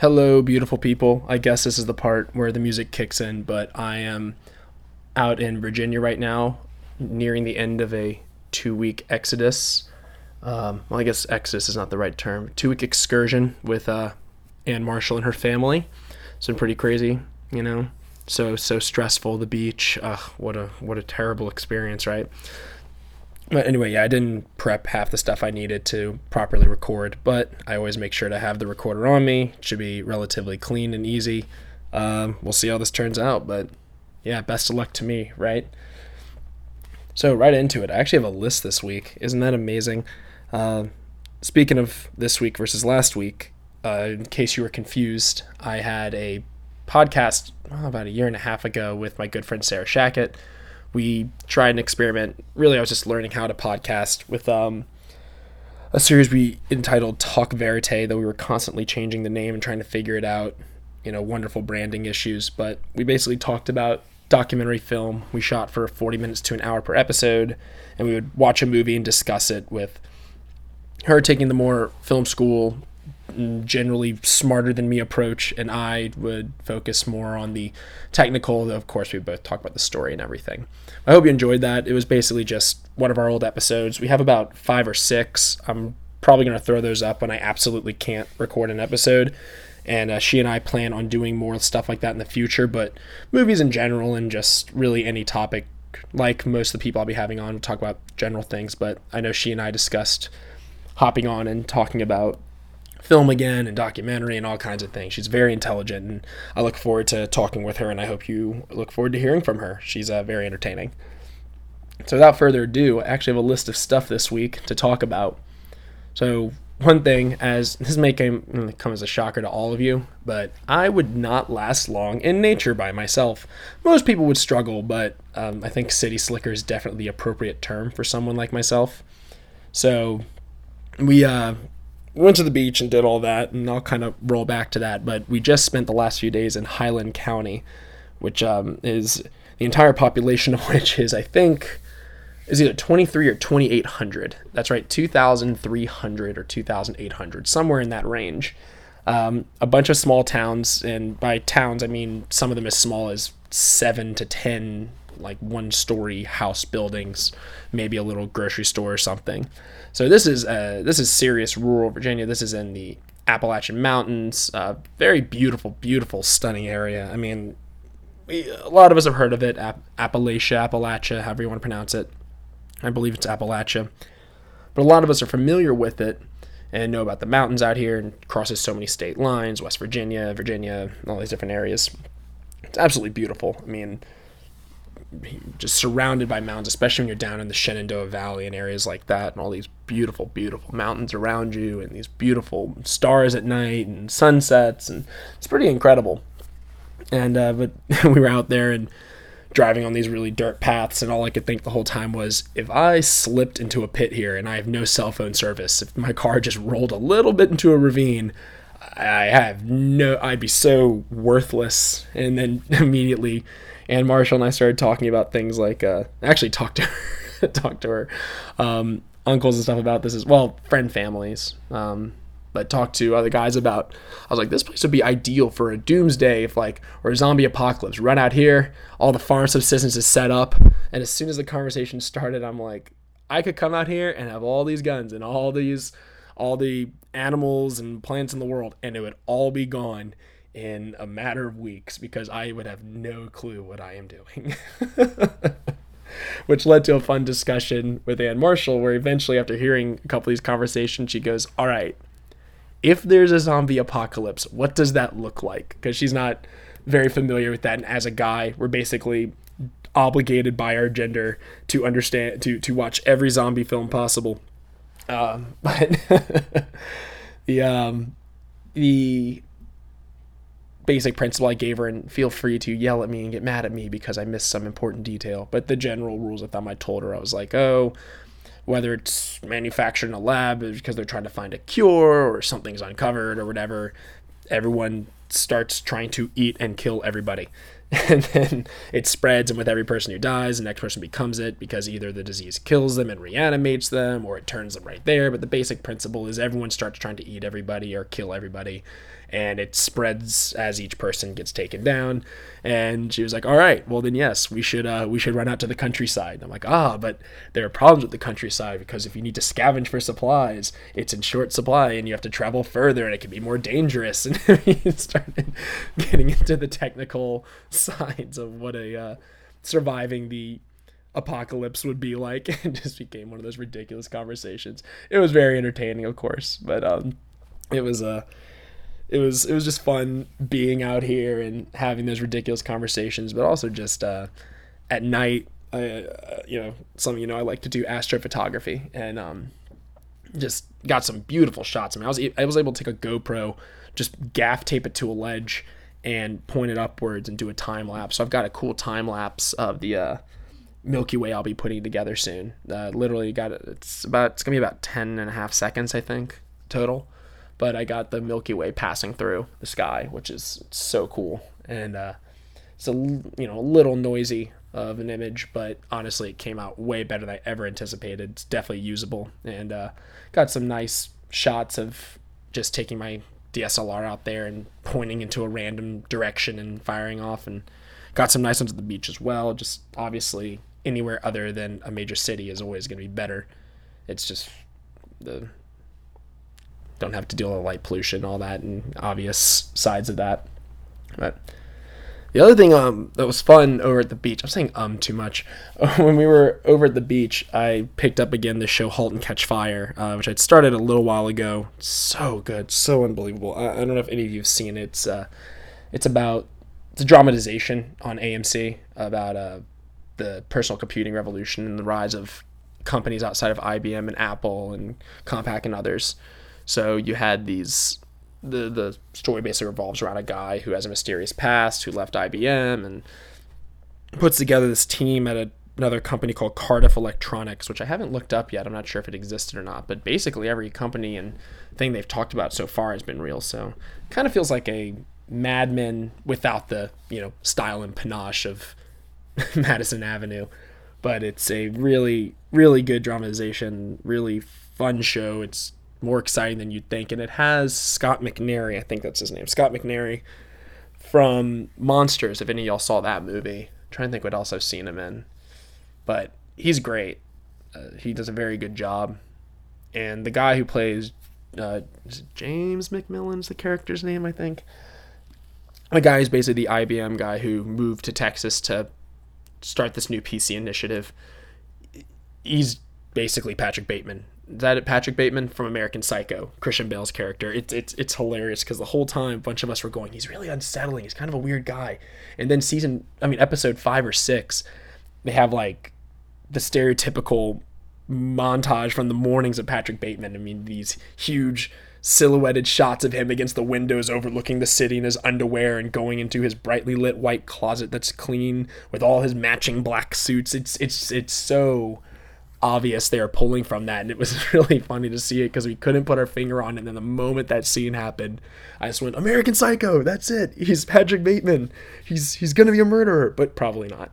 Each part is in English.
Hello, beautiful people. I guess this is the part where the music kicks in, but I am out in Virginia right now, nearing the end of a two week exodus. Um, well, I guess exodus is not the right term. Two week excursion with uh, Anne Marshall and her family. It's been pretty crazy, you know. So so stressful. The beach. Ugh, what a what a terrible experience, right? But anyway, yeah, I didn't prep half the stuff I needed to properly record, but I always make sure to have the recorder on me. It should be relatively clean and easy. Um, we'll see how this turns out, but yeah, best of luck to me, right? So, right into it. I actually have a list this week. Isn't that amazing? Uh, speaking of this week versus last week, uh, in case you were confused, I had a podcast oh, about a year and a half ago with my good friend Sarah Shackett we tried an experiment. Really, I was just learning how to podcast with um, a series we entitled Talk Verite, though we were constantly changing the name and trying to figure it out. You know, wonderful branding issues. But we basically talked about documentary film we shot for 40 minutes to an hour per episode, and we would watch a movie and discuss it with her taking the more film school generally smarter than me approach, and I would focus more on the technical. Of course, we both talk about the story and everything. I hope you enjoyed that. It was basically just one of our old episodes. We have about five or six. I'm probably going to throw those up when I absolutely can't record an episode. And uh, she and I plan on doing more stuff like that in the future, but movies in general and just really any topic, like most of the people I'll be having on, talk about general things. But I know she and I discussed hopping on and talking about film again and documentary and all kinds of things. She's very intelligent, and I look forward to talking with her, and I hope you look forward to hearing from her. She's uh, very entertaining. So, without further ado, I actually have a list of stuff this week to talk about. So, one thing, as this may come, as a shocker to all of you, but I would not last long in nature by myself. Most people would struggle, but um, I think city slicker is definitely the appropriate term for someone like myself. So, we uh, we went to the beach and did all that, and I'll kind of roll back to that. But we just spent the last few days in Highland County, which um, is the entire population of which is, I think, is either 23 or 2,800. That's right, 2,300 or 2,800, somewhere in that range. Um, a bunch of small towns, and by towns I mean some of them as small as seven to ten, like one story house buildings, maybe a little grocery store or something. So this is uh, this is serious rural Virginia. This is in the Appalachian Mountains. Uh, very beautiful, beautiful, stunning area. I mean, we, a lot of us have heard of it. App- Appalachia, Appalachia, however you want to pronounce it. I believe it's Appalachia. But a lot of us are familiar with it and know about the mountains out here and crosses so many state lines West Virginia, Virginia, all these different areas. It's absolutely beautiful. I mean, just surrounded by mountains, especially when you're down in the Shenandoah Valley and areas like that, and all these beautiful, beautiful mountains around you, and these beautiful stars at night and sunsets, and it's pretty incredible. And uh, but we were out there and driving on these really dirt paths, and all I could think the whole time was, if I slipped into a pit here and I have no cell phone service, if my car just rolled a little bit into a ravine, I have no, I'd be so worthless. And then immediately Anne Marshall and I started talking about things like uh, actually talked to her, talked to her um, uncles and stuff about this as well, friend families. Um, but talked to other guys about. I was like, this place would be ideal for a doomsday if like or a zombie apocalypse. Run out here, all the farm subsistence is set up, and as soon as the conversation started, I'm like, I could come out here and have all these guns and all these, all the animals and plants in the world, and it would all be gone in a matter of weeks because I would have no clue what I am doing. Which led to a fun discussion with Anne Marshall, where eventually, after hearing a couple of these conversations, she goes, All right, if there's a zombie apocalypse, what does that look like? Because she's not very familiar with that. And as a guy, we're basically obligated by our gender to understand, to, to watch every zombie film possible. Um, but the, um, the basic principle I gave her, and feel free to yell at me and get mad at me because I missed some important detail. But the general rules of thumb I told her, I was like, oh, whether it's manufactured in a lab because they're trying to find a cure or something's uncovered or whatever, everyone starts trying to eat and kill everybody. and then it spreads and with every person who dies the next person becomes it because either the disease kills them and reanimates them or it turns them right there but the basic principle is everyone starts trying to eat everybody or kill everybody and it spreads as each person gets taken down. And she was like all right well then yes we should uh, we should run out to the countryside. And i'm like ah but there are problems with the countryside because if you need to scavenge for supplies it's in short supply and you have to travel further and it can be more dangerous. And he started getting into the technical sides of what a uh, surviving the apocalypse would be like. And just became one of those ridiculous conversations. It was very entertaining of course but um it was a uh, it was it was just fun being out here and having those ridiculous conversations, but also just uh, at night. I, uh, you know, some you know I like to do astrophotography and um, just got some beautiful shots. I mean, I was I was able to take a GoPro, just gaff tape it to a ledge and point it upwards and do a time lapse. So I've got a cool time lapse of the uh, Milky Way I'll be putting together soon. Uh, literally got it. It's about it's gonna be about 10 and a half seconds I think total but I got the Milky Way passing through the sky, which is so cool. And uh, it's a you know a little noisy of an image, but honestly, it came out way better than I ever anticipated. It's definitely usable, and uh, got some nice shots of just taking my DSLR out there and pointing into a random direction and firing off, and got some nice ones at the beach as well. Just obviously anywhere other than a major city is always going to be better. It's just the don't have to deal with light pollution, all that, and obvious sides of that. But the other thing um, that was fun over at the beach, I'm saying um too much. when we were over at the beach, I picked up again the show *Halt and Catch Fire*, uh, which I'd started a little while ago. So good, so unbelievable. I, I don't know if any of you have seen it. It's uh, it's about it's a dramatization on AMC about uh, the personal computing revolution and the rise of companies outside of IBM and Apple and Compaq and others. So you had these the the story basically revolves around a guy who has a mysterious past who left IBM and puts together this team at a, another company called Cardiff Electronics, which I haven't looked up yet. I'm not sure if it existed or not, but basically every company and thing they've talked about so far has been real. So kind of feels like a Mad Men without the you know style and panache of Madison Avenue, but it's a really really good dramatization, really fun show. It's more exciting than you'd think. And it has Scott McNairy, I think that's his name, Scott McNairy from Monsters. If any of y'all saw that movie, I'm trying to think what else I've seen him in, but he's great. Uh, he does a very good job. And the guy who plays uh, James McMillan's the character's name, I think. The guy is basically the IBM guy who moved to Texas to start this new PC initiative. He's basically Patrick Bateman that Patrick Bateman from American Psycho, Christian Bale's character. It's it's it's hilarious because the whole time a bunch of us were going, he's really unsettling. He's kind of a weird guy. And then season, I mean, episode five or six, they have like the stereotypical montage from the mornings of Patrick Bateman. I mean, these huge silhouetted shots of him against the windows overlooking the city in his underwear and going into his brightly lit white closet that's clean with all his matching black suits. It's it's it's so obvious they are pulling from that and it was really funny to see it because we couldn't put our finger on it and then the moment that scene happened i just went american psycho that's it. He's patrick bateman. He's he's gonna be a murderer. But probably not.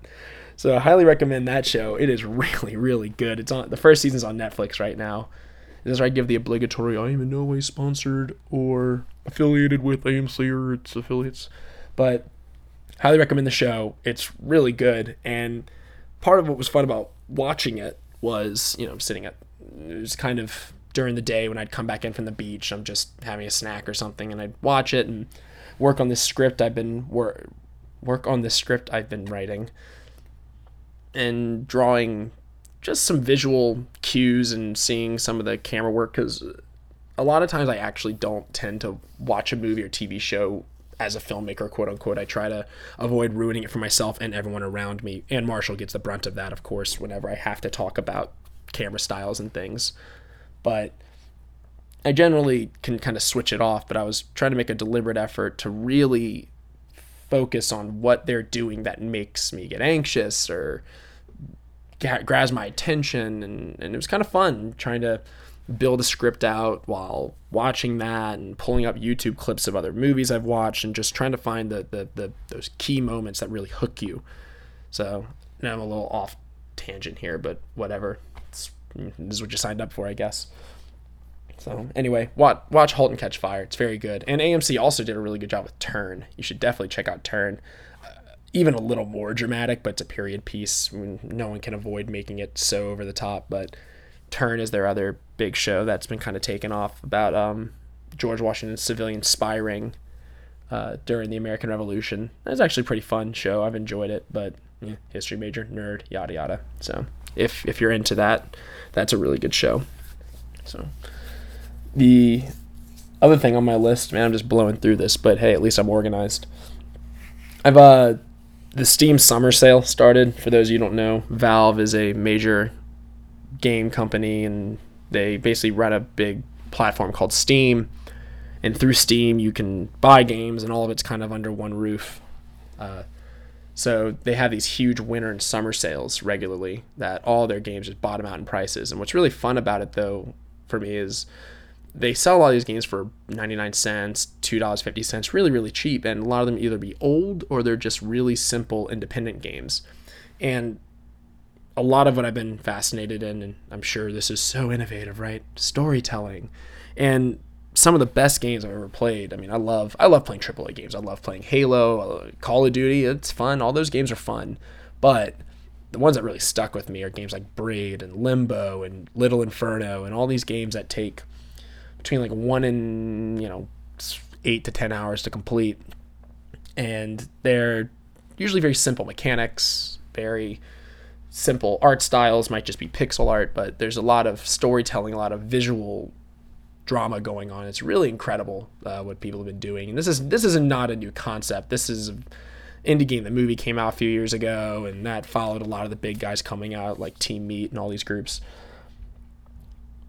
So i highly recommend that show. It is really really good. It's on the first season's on netflix right now. This is where i give the obligatory i am in no way sponsored or affiliated with amc or its affiliates. But highly recommend the show. It's really good and part of what was fun about watching it was, you know, sitting at, it was kind of during the day when I'd come back in from the beach. I'm just having a snack or something, and I'd watch it and work on this script I've been work work on this script I've been writing, and drawing just some visual cues and seeing some of the camera work because a lot of times I actually don't tend to watch a movie or TV show as a filmmaker, quote unquote. I try to avoid ruining it for myself and everyone around me. Anne Marshall gets the brunt of that, of course, whenever I have to talk about camera styles and things. But I generally can kind of switch it off, but I was trying to make a deliberate effort to really focus on what they're doing that makes me get anxious or grabs my attention. And, and it was kind of fun trying to build a script out while watching that and pulling up YouTube clips of other movies I've watched and just trying to find the, the, the those key moments that really hook you. So now I'm a little off tangent here, but whatever. It's, this is what you signed up for, I guess. So anyway, watch watch *Halt and Catch Fire*. It's very good, and AMC also did a really good job with *Turn*. You should definitely check out *Turn*. Uh, even a little more dramatic, but it's a period piece. no one can avoid making it so over the top, but Turn is their other big show that's been kind of taken off about um, George Washington's civilian spy ring uh, during the American Revolution. It's actually a pretty fun show. I've enjoyed it, but yeah, history major, nerd, yada yada. So if if you're into that, that's a really good show. So the other thing on my list, man, I'm just blowing through this, but hey, at least I'm organized. I've uh the Steam summer sale started. For those you don't know, Valve is a major game company and they basically run a big platform called Steam. And through Steam, you can buy games, and all of it's kind of under one roof. Uh, so they have these huge winter and summer sales regularly that all their games just bottom out in prices. And what's really fun about it, though, for me, is they sell a lot of these games for 99 cents, $2.50, really, really cheap. And a lot of them either be old or they're just really simple independent games. And a lot of what I've been fascinated in, and I'm sure this is so innovative, right? Storytelling. And some of the best games I've ever played. I mean, I love I love playing AAA games. I love playing Halo, Call of Duty. It's fun. All those games are fun. But the ones that really stuck with me are games like Braid and Limbo and Little Inferno and all these games that take between like one and you know eight to ten hours to complete, and they're usually very simple mechanics, very simple art styles might just be pixel art, but there's a lot of storytelling, a lot of visual drama going on. It's really incredible uh, what people have been doing. And this is this is not a new concept. This is indie game. The movie came out a few years ago, and that followed a lot of the big guys coming out, like Team Meat and all these groups.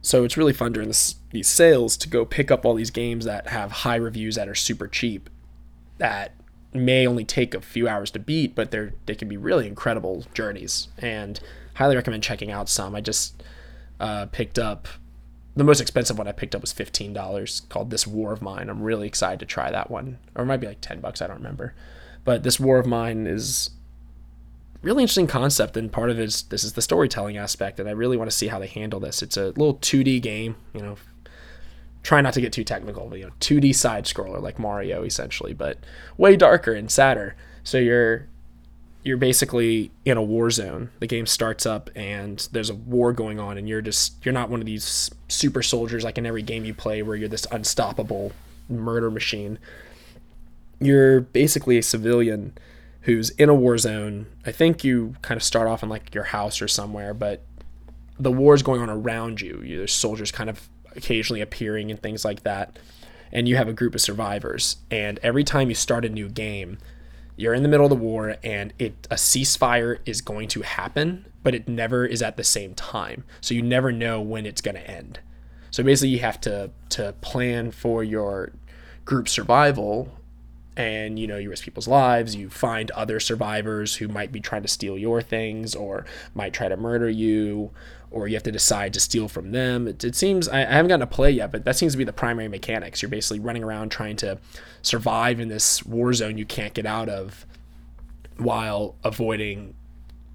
So it's really fun during this, these sales to go pick up all these games that have high reviews that are super cheap, that may only take a few hours to beat, but they're they can be really incredible journeys. And highly recommend checking out some. I just uh, picked up the most expensive one I picked up was fifteen dollars, called This War of Mine. I'm really excited to try that one, or it might be like ten bucks. I don't remember, but This War of Mine is really interesting concept, and part of it is this is the storytelling aspect, and I really want to see how they handle this. It's a little 2D game, you know, try not to get too technical, but you know, 2D side scroller like Mario essentially, but way darker and sadder. So you're you're basically in a war zone. The game starts up and there's a war going on and you're just you're not one of these super soldiers like in every game you play where you're this unstoppable murder machine. You're basically a civilian who's in a war zone. I think you kind of start off in like your house or somewhere, but the war is going on around you. There's soldiers kind of occasionally appearing and things like that. And you have a group of survivors. And every time you start a new game, you're in the middle of the war and it a ceasefire is going to happen, but it never is at the same time. So you never know when it's going to end. So basically you have to to plan for your group survival and you know you risk people's lives you find other survivors who might be trying to steal your things or might try to murder you or you have to decide to steal from them. It, it seems I, I, haven't gotten to play yet, but that seems to be the primary mechanics. You're basically running around trying to survive in this war zone you can't get out of, while avoiding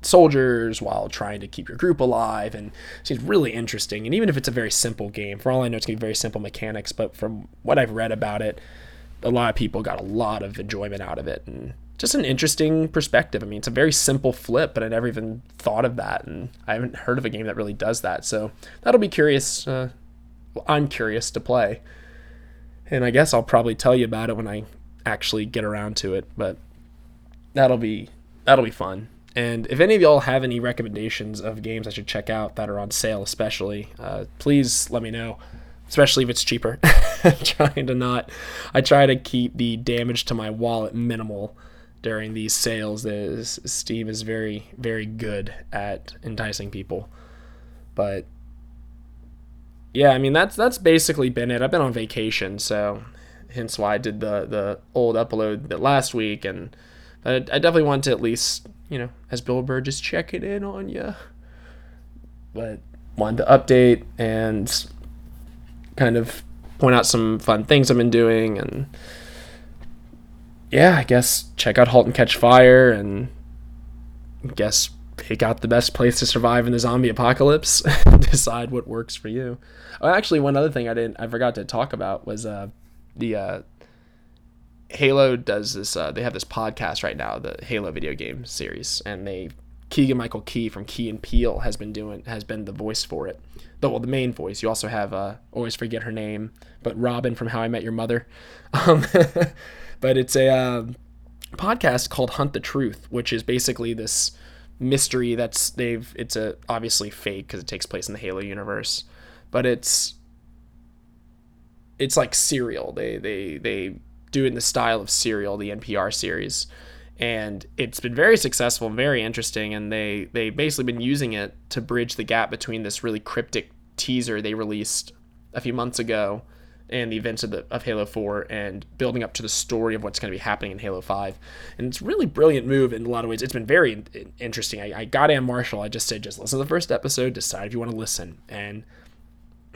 soldiers, while trying to keep your group alive, and it seems really interesting. And even if it's a very simple game, for all I know, it's gonna be very simple mechanics. But from what I've read about it, a lot of people got a lot of enjoyment out of it, and just an interesting perspective. I mean, it's a very simple flip, but I never even thought of that, and I haven't heard of a game that really does that. So that'll be curious. Uh, well, I'm curious to play, and I guess I'll probably tell you about it when I actually get around to it. But that'll be that'll be fun. And if any of y'all have any recommendations of games I should check out that are on sale, especially, uh, please let me know. Especially if it's cheaper. trying to not, I try to keep the damage to my wallet minimal during these sales. The Steam is very very good at enticing people, but yeah, I mean that's that's basically been it. I've been on vacation, so hence why I did the the old upload last week, and I, I definitely want to at least you know as Bill Burr just checking in on you, but wanted to update and kind of point out some fun things I've been doing and yeah, I guess check out Halt and Catch Fire and I guess pick out the best place to survive in the zombie apocalypse decide what works for you. Oh, actually, one other thing I didn't I forgot to talk about was uh, the uh, Halo does this. Uh, they have this podcast right now, the Halo video game series, and they Keegan Michael Key from Key and Peele has been doing has been the voice for it. The well, the main voice. You also have uh, always forget her name, but Robin from How I Met Your Mother. Um, but it's a uh, podcast called Hunt the Truth, which is basically this mystery that's they've it's a obviously fake because it takes place in the Halo universe, but it's it's like Serial. They they they do it in the style of Serial, the NPR series, and it's been very successful and very interesting. And they they basically been using it to bridge the gap between this really cryptic teaser they released a few months ago and the events of the of Halo 4 and building up to the story of what's going to be happening in Halo 5. And it's really brilliant move in a lot of ways. It's been very interesting. I, I got Anne Marshall. I just said, just listen to the first episode, decide if you want to listen. And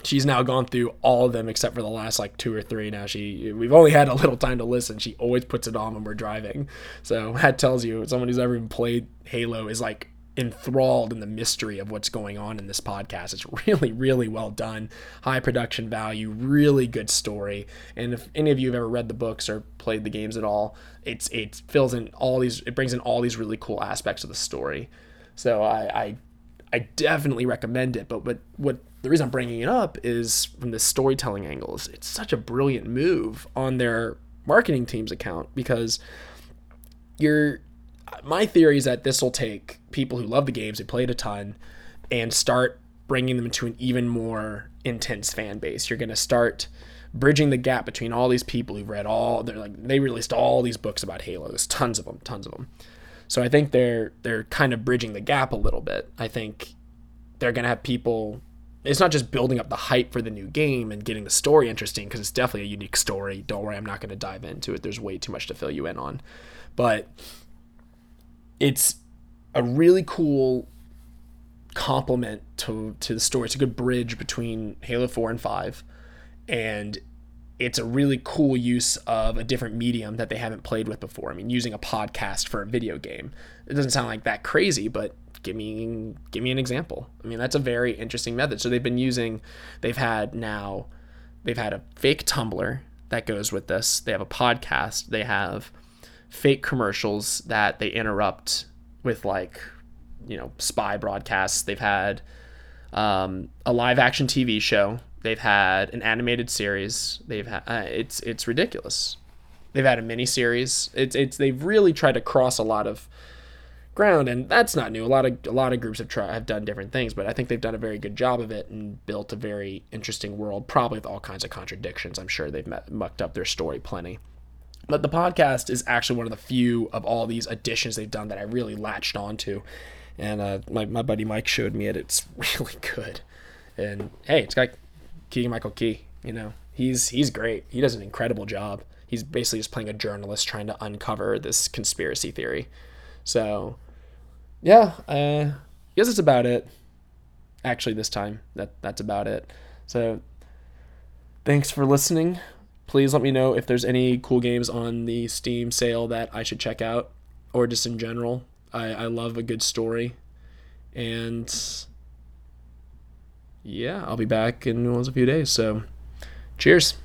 she's now gone through all of them except for the last like two or three now she we've only had a little time to listen she always puts it on when we're driving so that tells you someone who's ever even played halo is like enthralled in the mystery of what's going on in this podcast. It's really, really well done. High production value, really good story. And if any of you have ever read the books or played the games at all, it's it fills in all these it brings in all these really cool aspects of the story. So I I, I definitely recommend it. But but what the reason I'm bringing it up is from the storytelling angles. It's such a brilliant move on their marketing team's account because you're my theory is that this will take people who love the games, who played a ton, and start bringing them to an even more intense fan base. You're going to start bridging the gap between all these people who've read all they're like they released all these books about Halo. There's tons of them, tons of them. So I think they're they're kind of bridging the gap a little bit. I think they're going to have people it's not just building up the hype for the new game and getting the story interesting because it's definitely a unique story. Don't worry, I'm not going to dive into it. There's way too much to fill you in on. But it's a really cool complement to to the story. It's a good bridge between Halo 4 and 5 and it's a really cool use of a different medium that they haven't played with before. I mean, using a podcast for a video game. It doesn't sound like that crazy, but give me give me an example. I mean, that's a very interesting method. So they've been using they've had now they've had a fake Tumblr that goes with this. They have a podcast. They have fake commercials that they interrupt with like you know spy broadcasts they've had um, a live action tv show they've had an animated series they've had uh, it's it's ridiculous they've had a mini series it's it's they've really tried to cross a lot of ground and that's not new a lot of a lot of groups have tried have done different things but i think they've done a very good job of it and built a very interesting world probably with all kinds of contradictions i'm sure they've met, mucked up their story plenty but the podcast is actually one of the few of all these additions they've done that I really latched onto. And uh, my, my buddy Mike showed me it. It's really good. And hey, it's got Keegan Michael Key. You know, he's he's great. He does an incredible job. He's basically just playing a journalist trying to uncover this conspiracy theory. So, yeah, I guess that's about it. Actually, this time that that's about it. So, thanks for listening please let me know if there's any cool games on the Steam sale that I should check out or just in general. I, I love a good story. And yeah, I'll be back in a few days. So cheers.